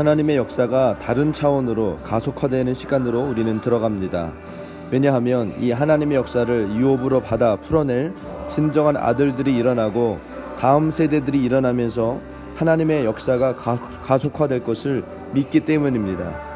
하나님의 역사가 다른 차원으로 가속화되는 시간으로 우리는 들어갑니다. 왜냐하면 이 하나님의 역사를 유업으로 받아 풀어낼 진정한 아들들이 일어나고 다음 세대들이 일어나면서 하나님의 역사가 가속화될 것을 믿기 때문입니다.